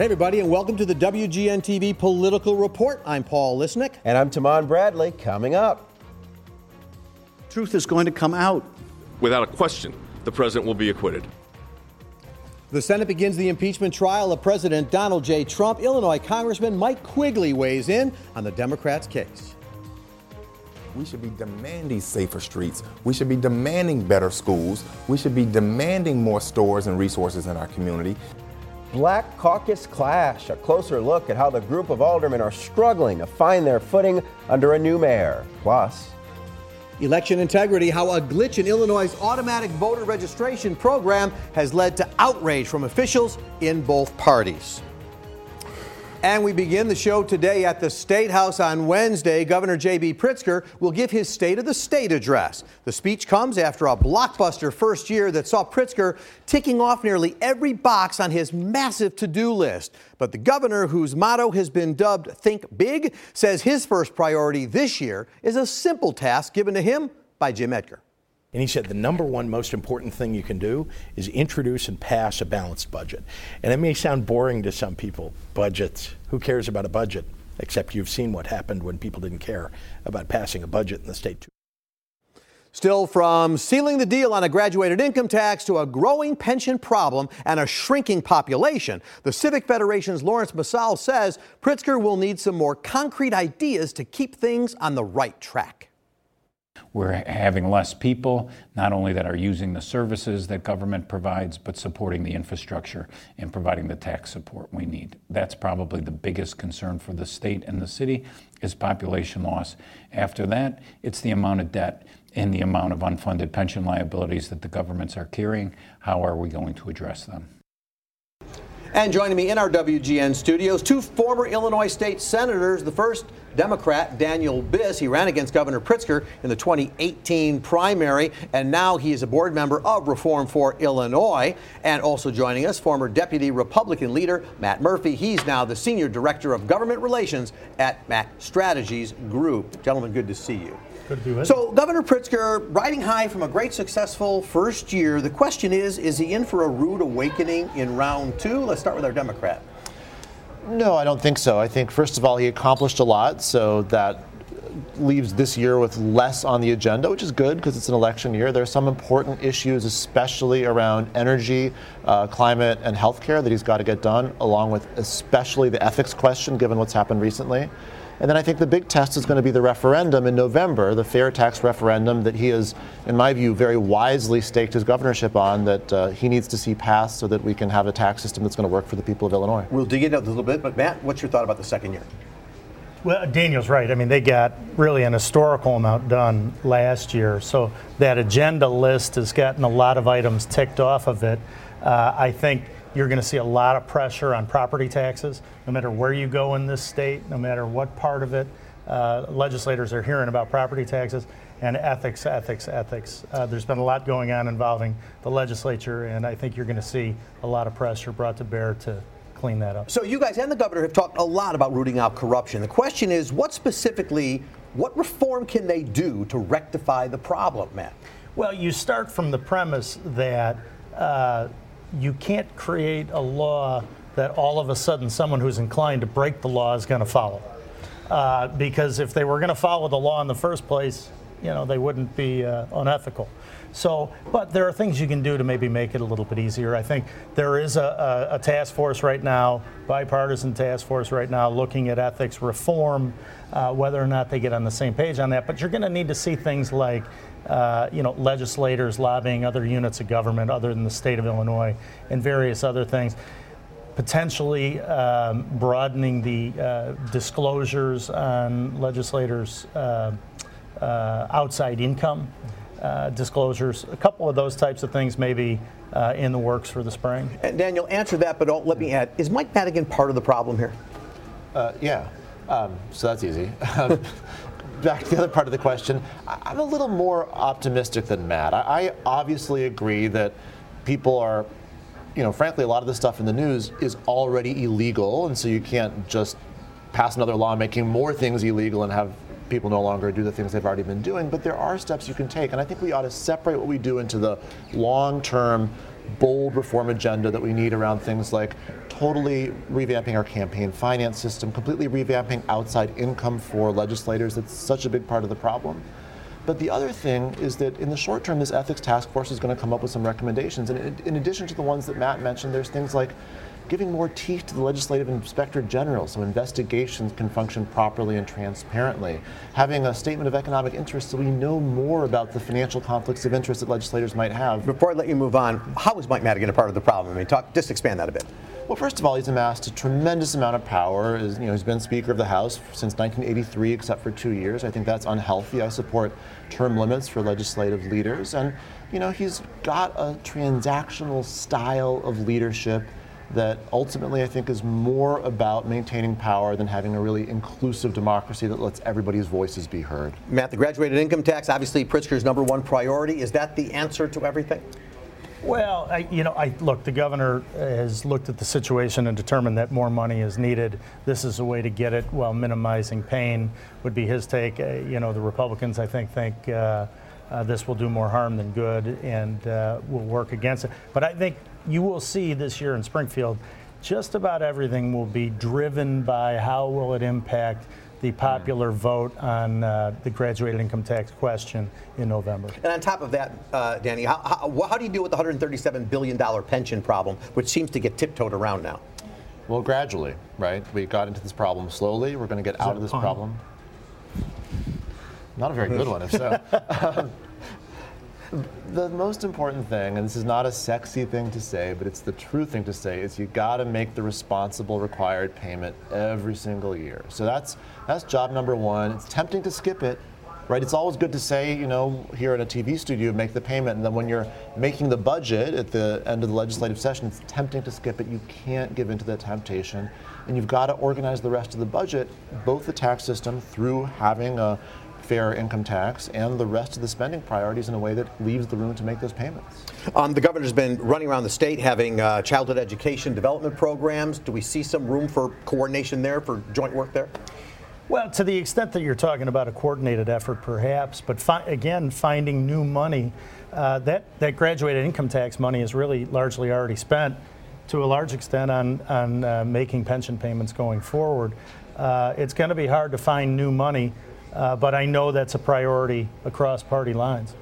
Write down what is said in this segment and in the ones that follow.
Hey, everybody, and welcome to the WGN TV Political Report. I'm Paul Lisnek. And I'm Tahman Bradley. Coming up. Truth is going to come out. Without a question, the president will be acquitted. The Senate begins the impeachment trial of President Donald J. Trump. Illinois Congressman Mike Quigley weighs in on the Democrats' case. We should be demanding safer streets. We should be demanding better schools. We should be demanding more stores and resources in our community. Black Caucus Clash, a closer look at how the group of aldermen are struggling to find their footing under a new mayor. Plus, Election integrity, how a glitch in Illinois' automatic voter registration program has led to outrage from officials in both parties. And we begin the show today at the State House on Wednesday. Governor J.B. Pritzker will give his State of the State address. The speech comes after a blockbuster first year that saw Pritzker ticking off nearly every box on his massive to do list. But the governor, whose motto has been dubbed Think Big, says his first priority this year is a simple task given to him by Jim Edgar. And he said the number one most important thing you can do is introduce and pass a balanced budget. And it may sound boring to some people, budgets. Who cares about a budget? Except you've seen what happened when people didn't care about passing a budget in the state. Still, from sealing the deal on a graduated income tax to a growing pension problem and a shrinking population, the Civic Federation's Laurence Msall says Pritzker will need some more concrete ideas to keep things on the right track. We're having less people, not only that are using the services that government provides, but supporting the infrastructure and providing the tax support we need. That's probably the biggest concern for the state and the city is population loss. After that, it's the amount of debt and the amount of unfunded pension liabilities that the governments are carrying. How are we going to address them? And joining me in our WGN studios, two former Illinois state senators. The first, Democrat Daniel Biss. He ran against Governor Pritzker in the 2018 primary, and now he is a board member of Reform for Illinois. And also joining us, former Deputy Republican leader Matt Murphy. He's now the Senior Director of Government Relations at Mac Strategies Group. Gentlemen, good to see you. So, Governor Pritzker, riding high from a great successful first year, the question is is he in for a rude awakening in round two? Let's start with our Democrat. No, I don't think so. I think, first of all, he accomplished a lot, so that leaves this year with less on the agenda, which is good because it's an election year. There are some important issues, especially around energy, uh, climate, and healthcare, that he's got to get done, along with especially the ethics question, given what's happened recently. And then I think the big test is going to be the referendum in November, the fair tax referendum that he has, in my view, very wisely staked his governorship on that uh, he needs to see passed so that we can have a tax system that's going to work for the people of Illinois. We'll dig into it a little bit, but Matt, what's your thought about the second year? Well, Daniel's right. I mean, they got really an historical amount done last year. So that agenda list has gotten a lot of items ticked off of it. Uh, I think you're going to see a lot of pressure on property taxes, no matter where you go in this state, no matter what part of it. Uh, legislators are hearing about property taxes and ethics, ethics, ethics. Uh, there's been a lot going on involving the legislature, and I think you're going to see a lot of pressure brought to bear to clean that up. So you guys and the governor have talked a lot about rooting out corruption. The question is, what specifically, what reform can they do to rectify the problem, Matt? Well, you start from the premise that uh, you can't create a law that all of a sudden someone who's inclined to break the law is going to follow. Uh, because if they were going to follow the law in the first place, you know, they wouldn't be uh, unethical. So, but there are things you can do to maybe make it a little bit easier. I think there is a, a, a task force right now, bipartisan task force right now, looking at ethics reform, uh, whether or not they get on the same page on that. But you're going to need to see things like uh, you know, legislators lobbying other units of government other than the state of Illinois and various other things. Potentially um, broadening the uh, disclosures on legislators' uh, uh outside income uh, disclosures. A couple of those types of things maybe uh, in the works for the spring. And Daniel, answer that, but don't let me add. Is Mike Madigan part of the problem here? yeah. Um, so that's easy. back to the other part of the question, I'm a little more optimistic than Matt. I, obviously agree that people are, you know, frankly, a lot of the stuff in the news is already illegal, and so you can't just pass another law making more things illegal and have people no longer do the things they've already been doing. But there are steps you can take, and I think we ought to separate what we do into the long-term bold reform agenda that we need around things like totally revamping our campaign finance system, completely revamping outside income for legislators. That's such a big part of the problem. But the other thing is that in the short term, this ethics task force is going to come up with some recommendations. And in addition to the ones that Matt mentioned, there's things like giving more teeth to the legislative inspector general so investigations can function properly and transparently, having a statement of economic interest so we know more about the financial conflicts of interest that legislators might have. Before I let you move on, how is Mike Madigan a part of the problem? I mean, talk, just expand that a bit. Well, first of all, he's amassed a tremendous amount of power. you know, he's been Speaker of the House since 1983, except for two years. I think that's unhealthy. I support term limits for legislative leaders, and you know, he's got a transactional style of leadership that ultimately I think is more about maintaining power than having a really inclusive democracy that lets everybody's voices be heard. Matt, the graduated income tax, obviously Pritzker's number one priority. Is that the answer to everything? Well, I, you know, I look. The governor has looked at the situation and determined that more money is needed. This is a way to get it while minimizing pain. Would be his take. Uh, you know, the Republicans, I think, think uh, uh, this will do more harm than good and uh, will work against it. But I think you will see this year in Springfield, just about everything will be driven by how will it impact the popular vote on uh, the graduated income tax question in November. And on top of that, uh, Danny, how, how, how, do you deal with the $137 billion pension problem, which seems to get tiptoed around now? Well, gradually, right? We got into this problem slowly. We're going to get Is out of this fun? problem. Not a very good one, if so. um, the most important thing, and this is not a sexy thing to say, but it's the true thing to say, is you got to make the responsible required payment every single year. So that's that's job number one. It's tempting to skip it, right? It's always good to say, you know, here in a TV studio, make the payment, and then when you're making the budget at the end of the legislative session, it's tempting to skip it. You can't give into that temptation, and you've got to organize the rest of the budget, both the tax system through having a fair income tax and the rest of the spending priorities in a way that leaves the room to make those payments. Um, the governor's been running around the state having uh, childhood education development programs. Do we see some room for coordination there, for joint work there? Well, to the extent that you're talking about a coordinated effort, perhaps, but fi- again, finding new money, uh, that, that graduated income tax money is really largely already spent to a large extent on, on uh, making pension payments going forward. Uh, it's going to be hard to find new money uh, but I know that's a priority across party lines.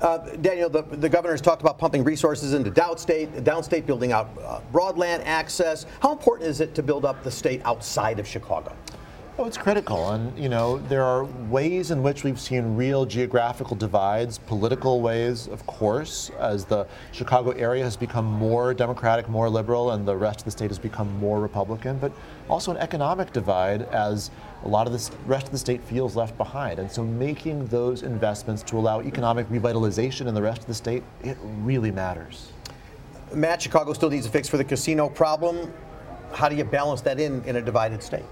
Uh, Daniel, the, the governor has talked about pumping resources into downstate, downstate building out uh, broadband access. How important is it to build up the state outside of Chicago? Oh, it's critical. And, you know, there are ways in which we've seen real geographical divides, political ways, of course, as the Chicago area has become more Democratic, more liberal, and the rest of the state has become more Republican, but also an economic divide as a lot of the rest of the state feels left behind. And so making those investments to allow economic revitalization in the rest of the state, it really matters. Matt, Chicago still needs a fix for the casino problem. How do you balance that in in a divided state?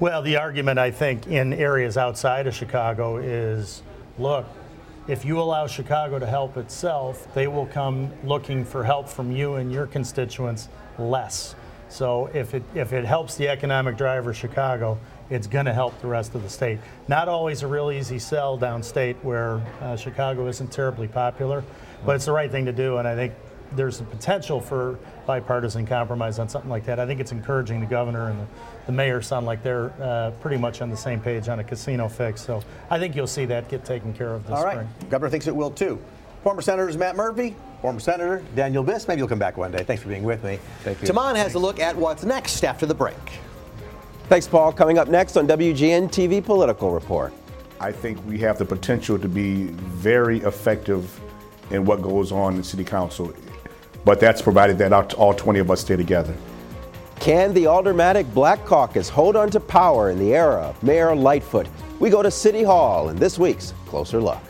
Well, the argument I think in areas outside of Chicago is look, if you allow Chicago to help itself, they will come looking for help from you and your constituents less. So if it if it helps the economic driver of Chicago, it's going to help the rest of the state. Not always a real easy sell downstate where uh, Chicago isn't terribly popular, but it's the right thing to do, and I think there's a potential for bipartisan compromise on something like that. I think it's encouraging the governor and the, the mayor sound like they're uh, pretty much on the same page on a casino fix. So I think you'll see that get taken care of this All right. spring. Governor thinks it will too. Former Senators Matt Murphy, former Senator Daniel Biss. Maybe you'll come back one day. Thanks for being with me. Thank you. Tahman has a look at what's next after the break. Thanks, Paul. Coming up next on WGN TV Political Report. I think we have the potential to be very effective in what goes on in City Council but that's provided that all 20 of us stay together. Can the Aldermanic Black Caucus hold on to power in the era of Mayor Lightfoot? We go to City Hall in this week's Closer Look.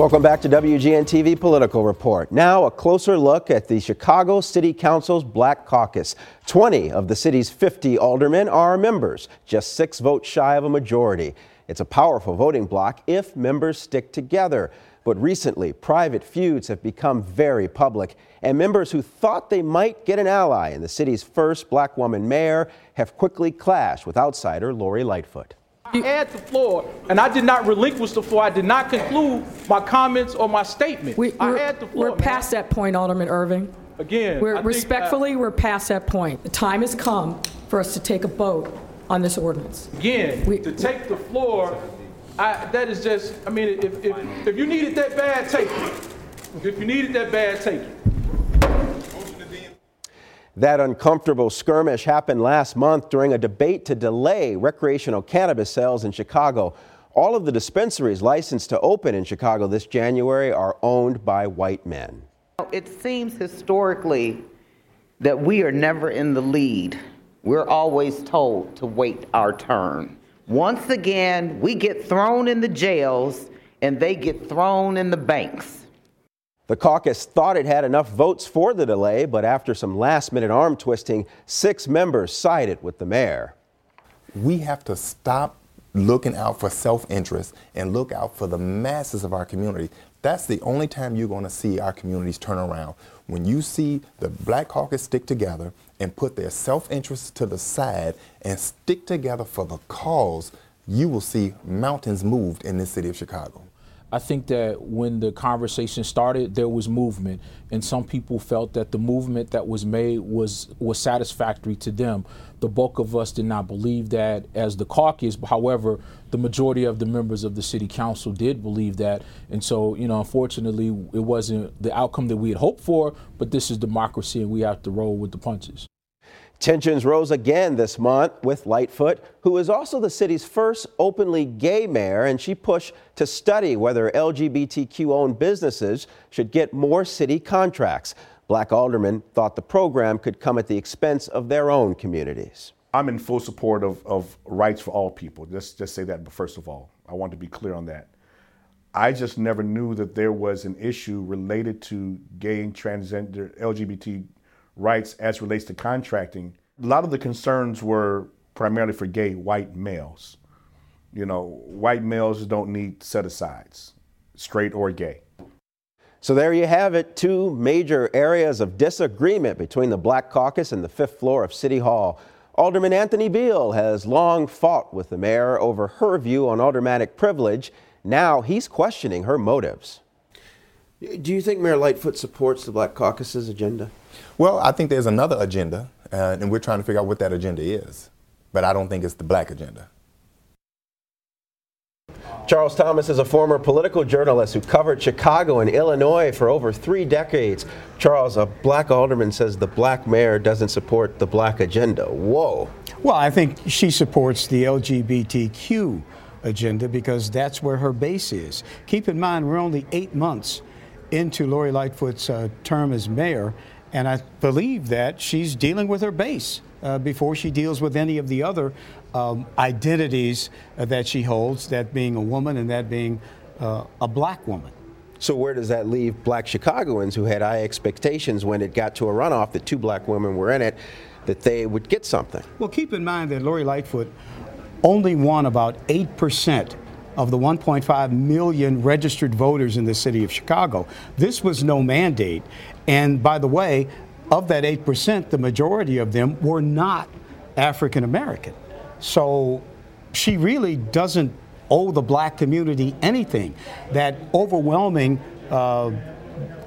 Welcome back to WGN TV Political Report. Now, a closer look at the Chicago City Council's Black Caucus. 20 of the city's 50 aldermen are members, just six votes shy of a majority. It's a powerful voting bloc if members stick together. But recently, private feuds have become very public, and members who thought they might get an ally in the city's first black woman mayor have quickly clashed with outsider Lori Lightfoot. I had the floor, and I did not relinquish the floor. I did not conclude my comments or my statement. We, I we're, had the floor. we're past that point, Alderman Ervin. Again, We're, I think, uh, respectfully, we're past that point. The time has come for us to take a vote on this ordinance. again, we- to take the floor, I, that is just, I mean, if, if, if you need it that bad, take it. If you need it that bad, take it. That uncomfortable skirmish happened last month during a debate to delay recreational cannabis sales in Chicago. All of the dispensaries licensed to open in Chicago this January are owned by white men. It seems historically that we are never in the lead. We're always told to wait our turn. Once again, we get thrown in the jails and they get thrown in the banks. The caucus thought it had enough votes for the delay, but after some last minute arm twisting, six members sided with the mayor. We have to stop looking out for self interest and look out for the masses of our community. That's the only time you're going to see our communities turn around. When you see the Black Caucus stick together and put their self interest to the side and stick together for the cause, you will see mountains moved in this city of Chicago. I think that when the conversation started, there was movement, and some people felt that the movement that was made was was satisfactory to them. The bulk of us did not believe that as the caucus. However, the majority of the members of the city council did believe that, and so you know, unfortunately, it wasn't the outcome that we had hoped for. But this is democracy, and we have to roll with the punches. Tensions rose again this month with Lightfoot, who is also the city's first openly gay mayor, and she pushed to study whether LGBTQ owned businesses should get more city contracts. Black aldermen thought the program could come at the expense of their own communities. I'm in full support of, of rights for all people. Just just say that first of all. I want to be clear on that. I just never knew that there was an issue related to gay and transgender LGBT rights as relates to contracting. A lot of the concerns were primarily for gay white males. You know, white males don't need set asides, straight or gay. So there you have it, two major areas of disagreement between the Black Caucus and the fifth floor of City Hall. Alderman Anthony Beale has long fought with the mayor over her view on aldermanic privilege. Now he's questioning her motives. Do you think Mayor Lightfoot supports the Black Caucus's agenda? Well, I think there's another agenda, uh, and we're trying to figure out what that agenda is. But I don't think it's the black agenda. Charles Thomas is a former political journalist who covered Chicago and Illinois for over three decades. Charles, a black alderman says the black mayor doesn't support the black agenda. Whoa. Well, I think she supports the LGBTQ agenda because that's where her base is. Keep in mind, we're only eight months into Lori Lightfoot's uh, term as mayor, and I believe that she's dealing with her base uh, before she deals with any of the other um, identities uh, that she holds, that being a woman and that being uh, a black woman. So where does that leave black Chicagoans who had high expectations when it got to a runoff that two black women were in it, that they would get something? Well, keep in mind that Lori Lightfoot only won about 8% of the 1.5 million registered voters in the city of Chicago. This was no mandate. And by the way, of that 8%, the majority of them were not African American. So she really doesn't owe the black community anything. That overwhelming uh,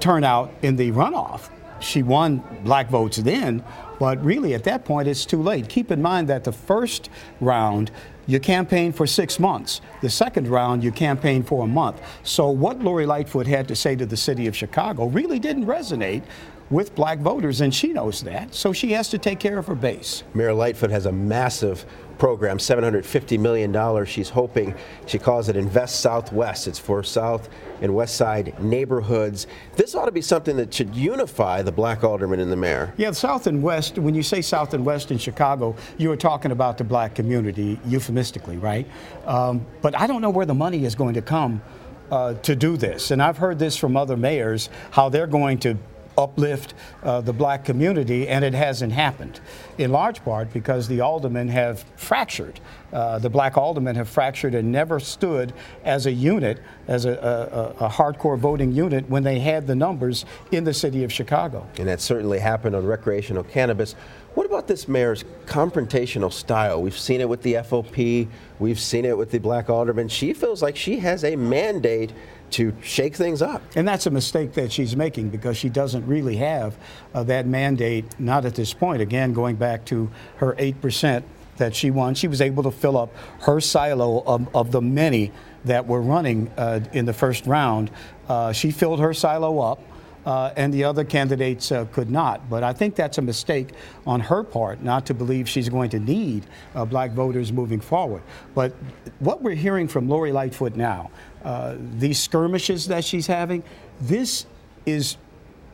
turnout in the runoff, she won black votes then, but really at that point it's too late. Keep in mind that the first round, you campaign for six months. The second round, you campaign for a month. So what Lori Lightfoot had to say to the city of Chicago really didn't resonate with black voters, and she knows that. So she has to take care of her base. Mayor Lightfoot has a massive program, $750 million. She's hoping, she calls it Invest Southwest. It's for South and West Side neighborhoods. This ought to be something that should unify the black alderman and the mayor. Yeah, South and West, when you say South and West in Chicago, you are talking about the black community euphemistically, right? Um, but I don't know where the money is going to come uh, to do this. And I've heard this from other mayors, how they're going to uplift uh, the black community, and it hasn't happened. In large part because the aldermen have fractured. Uh, the black aldermen have fractured and never stood as a unit, as a, a, a, hardcore voting unit, when they had the numbers in the city of Chicago. And that certainly happened on recreational cannabis. What about this mayor's confrontational style? We've seen it with the FOP, we've seen it with the black alderman. She feels like she has a mandate to shake things up. And that's a mistake that she's making because she doesn't really have uh, that mandate, not at this point. Again, going back to her 8% that she won, she was able to fill up her silo of, of the many that were running uh, in the first round. Uh, she filled her silo up. Uh, and the other candidates uh, could not. But I think that's a mistake on her part not to believe she's going to need uh, black voters moving forward. But what we're hearing from Lori Lightfoot now, uh, these skirmishes that she's having, this is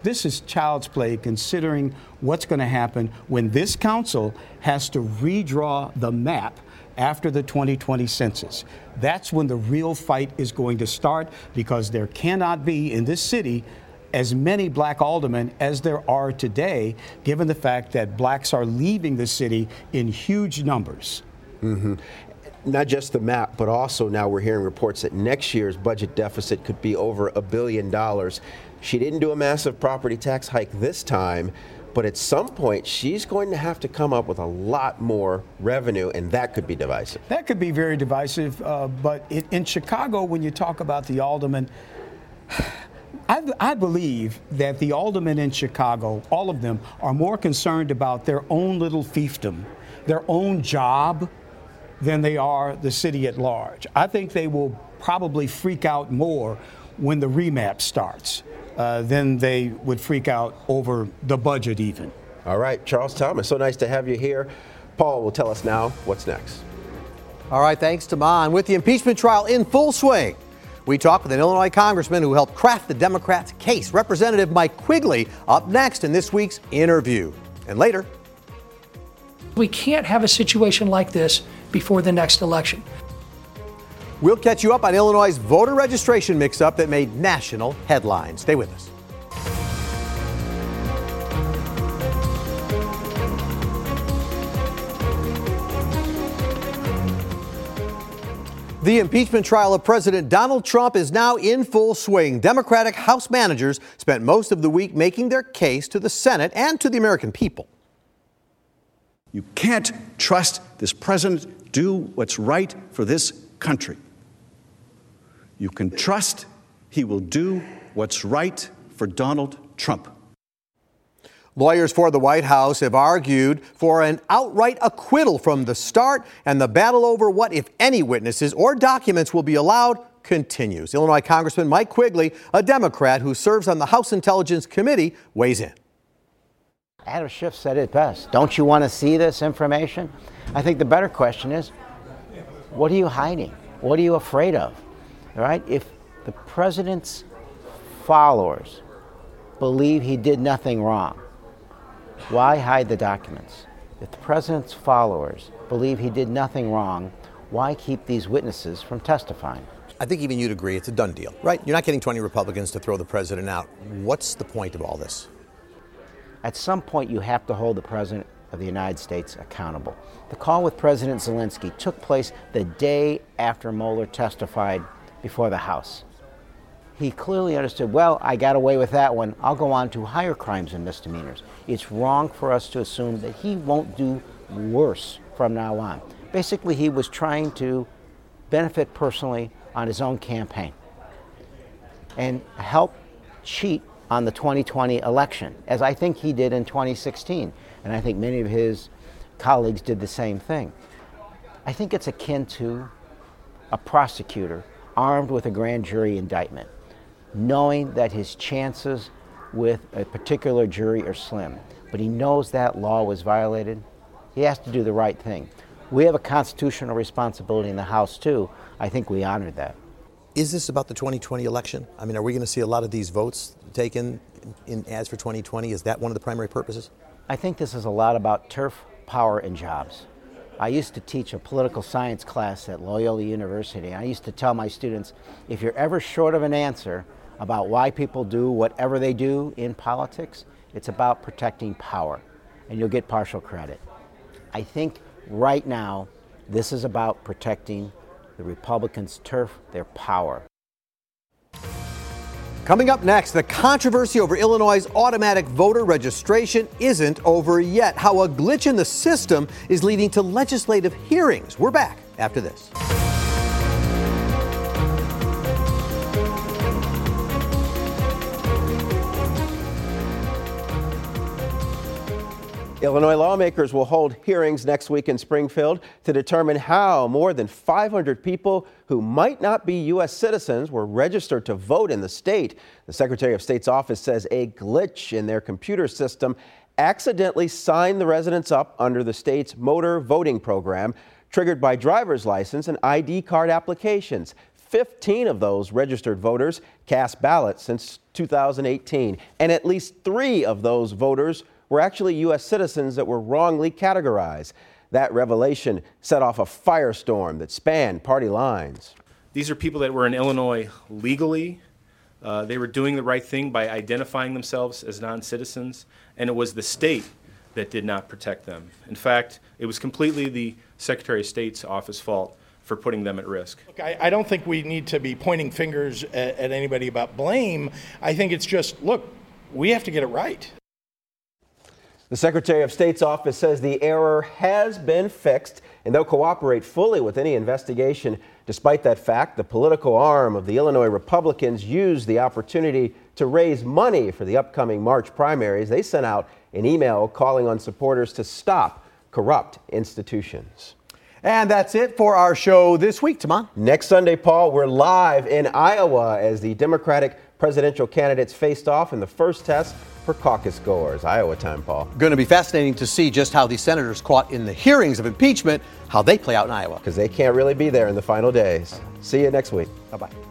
this is child's play considering what's going to happen when this council has to redraw the map after the 2020 census. That's when the real fight is going to start because there cannot be in this city as many black aldermen as there are today, given the fact that blacks are leaving the city in huge numbers. Mm-hmm. Not just the map, but also now we're hearing reports that next year's budget deficit could be over a billion dollars. She didn't do a massive property tax hike this time, but at some point she's going to have to come up with a lot more revenue, and that could be divisive. That could be very divisive, uh, but it, in Chicago, when you talk about the alderman, I, I, believe that the aldermen in Chicago, all of them, are more concerned about their own little fiefdom, their own job, than they are the city at large. I think they will probably freak out more when the remap starts uh, than they would freak out over the budget, even. All right, Charles Thomas, so nice to have you here. Paul will tell us now what's next. All right, thanks Tahman. With the impeachment trial in full swing, we talk with an Illinois congressman who helped craft the Democrats' case, Representative Mike Quigley, up next in this week's interview. And later, we can't have a situation like this before the next election. We'll catch you up on Illinois' voter registration mix up that made national headlines. Stay with us. The impeachment trial of President Donald Trump is now in full swing. Democratic House managers spent most of the week making their case to the Senate and to the American people. You can't trust this president do what's right for this country. You can trust he will do what's right for Donald Trump. Lawyers for the White House have argued for an outright acquittal from the start, and the battle over what, if any, witnesses or documents will be allowed continues. Illinois Congressman Mike Quigley, a Democrat who serves on the House Intelligence Committee, weighs in. Adam Schiff said it best. Don't you want to see this information? I think the better question is what are you hiding? What are you afraid of? All right? If the president's followers believe he did nothing wrong, why hide the documents? If the president's followers believe he did nothing wrong, why keep these witnesses from testifying? I think even you'd agree it's a done deal, right? You're not getting 20 Republicans to throw the president out. What's the point of all this? At some point, you have to hold the president of the United States accountable. The call with President Zelensky took place the day after Mueller testified before the House. He clearly understood, well, I got away with that one. I'll go on to higher crimes and misdemeanors. It's wrong for us to assume that he won't do worse from now on. Basically, he was trying to benefit personally on his own campaign and help cheat on the 2020 election, as I think he did in 2016. And I think many of his colleagues did the same thing. I think it's akin to a prosecutor armed with a grand jury indictment, knowing that his chances with a particular jury are slim, but he knows that law was violated. He has to do the right thing. We have a constitutional responsibility in the House, too. I think we honored that. Is this about the 2020 election? I mean, are we going to see a lot of these votes taken in ads for 2020? Is that one of the primary purposes? I think this is a lot about turf, power, and jobs. I used to teach a political science class at Loyola University. I used to tell my students if you're ever short of an answer about why people do whatever they do in politics, it's about protecting power, and you'll get partial credit. I think right now, this is about protecting the Republicans' turf, their power. Coming up next, the controversy over Illinois' automatic voter registration isn't over yet. How a glitch in the system is leading to legislative hearings. We're back after this. Illinois lawmakers will hold hearings next week in Springfield to determine how more than 500 people who might not be U.S. citizens were registered to vote in the state. The Secretary of State's office says a glitch in their computer system accidentally signed the residents up under the state's motor voting program, triggered by driver's license and ID card applications. 15 of those registered voters cast ballots since 2018, and at least three of those voters were actually U.S. citizens that were wrongly categorized. That revelation set off a firestorm that spanned party lines. These are people that were in Illinois legally. Uh, they were doing the right thing by identifying themselves as non citizens, and it was the state that did not protect them. In fact, it was completely the Secretary of State's office fault for putting them at risk. Look, I, I don't think we need to be pointing fingers at, at anybody about blame. I think it's just, look, we have to get it right. The Secretary of State's office says the error has been fixed and they'll cooperate fully with any investigation. Despite that fact, the political arm of the Illinois Republicans used the opportunity to raise money for the upcoming March primaries. They sent out an email calling on supporters to stop corrupt institutions. And that's it for our show this week, Tahman. Next Sunday, Paul, we're live in Iowa as the Democratic presidential candidates faced off in the first test for caucus goers. Iowa time, Paul. Going to be fascinating to see just how these senators caught in the hearings of impeachment, how they play out in Iowa. Because they can't really be there in the final days. See you next week. Bye bye.